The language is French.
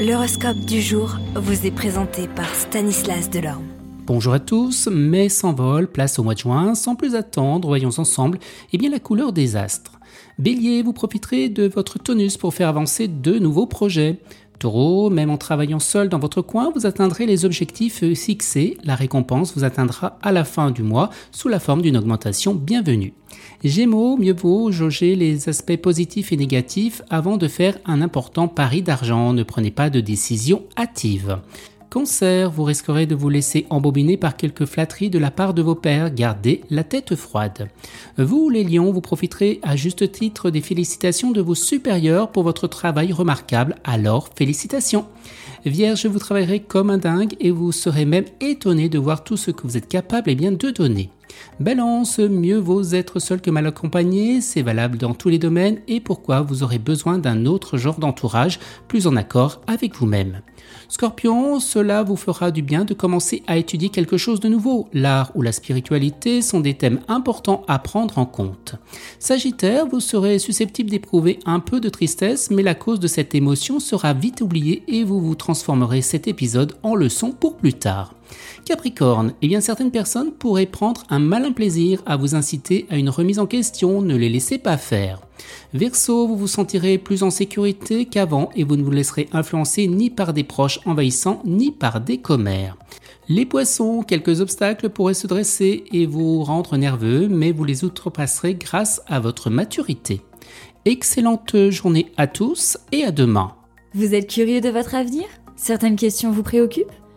L'horoscope du jour vous est présenté par Stanislas Delorme. Bonjour à tous, mai s'envole, place au mois de juin, sans plus attendre, voyons ensemble eh bien, la couleur des astres. Bélier, vous profiterez de votre tonus pour faire avancer de nouveaux projets. Taureau, même en travaillant seul dans votre coin, vous atteindrez les objectifs fixés. La récompense vous atteindra à la fin du mois sous la forme d'une augmentation bienvenue. Gémeaux, mieux vaut jauger les aspects positifs et négatifs avant de faire un important pari d'argent. Ne prenez pas de décision hâtive. Cancer, vous risquerez de vous laisser embobiner par quelques flatteries de la part de vos pères. Gardez la tête froide. Vous, les lions, vous profiterez à juste titre des félicitations de vos supérieurs pour votre travail remarquable. Alors, félicitations. Vierge, vous travaillerez comme un dingue et vous serez même étonné de voir tout ce que vous êtes capable et eh bien, de donner. Balance, mieux vaut être seul que mal accompagné, c'est valable dans tous les domaines et pourquoi vous aurez besoin d'un autre genre d'entourage plus en accord avec vous-même. Scorpion, cela vous fera du bien de commencer à étudier quelque chose de nouveau. L'art ou la spiritualité sont des thèmes importants à prendre en compte. Sagittaire, vous serez susceptible d'éprouver un peu de tristesse, mais la cause de cette émotion sera vite oubliée et vous vous transformerez cet épisode en leçon pour plus tard. Capricorne, eh bien certaines personnes pourraient prendre un malin plaisir à vous inciter à une remise en question, ne les laissez pas faire. Verseau, vous vous sentirez plus en sécurité qu'avant et vous ne vous laisserez influencer ni par des proches envahissants ni par des commères. Les poissons, quelques obstacles pourraient se dresser et vous rendre nerveux, mais vous les outrepasserez grâce à votre maturité. Excellente journée à tous et à demain. Vous êtes curieux de votre avenir? Certaines questions vous préoccupent?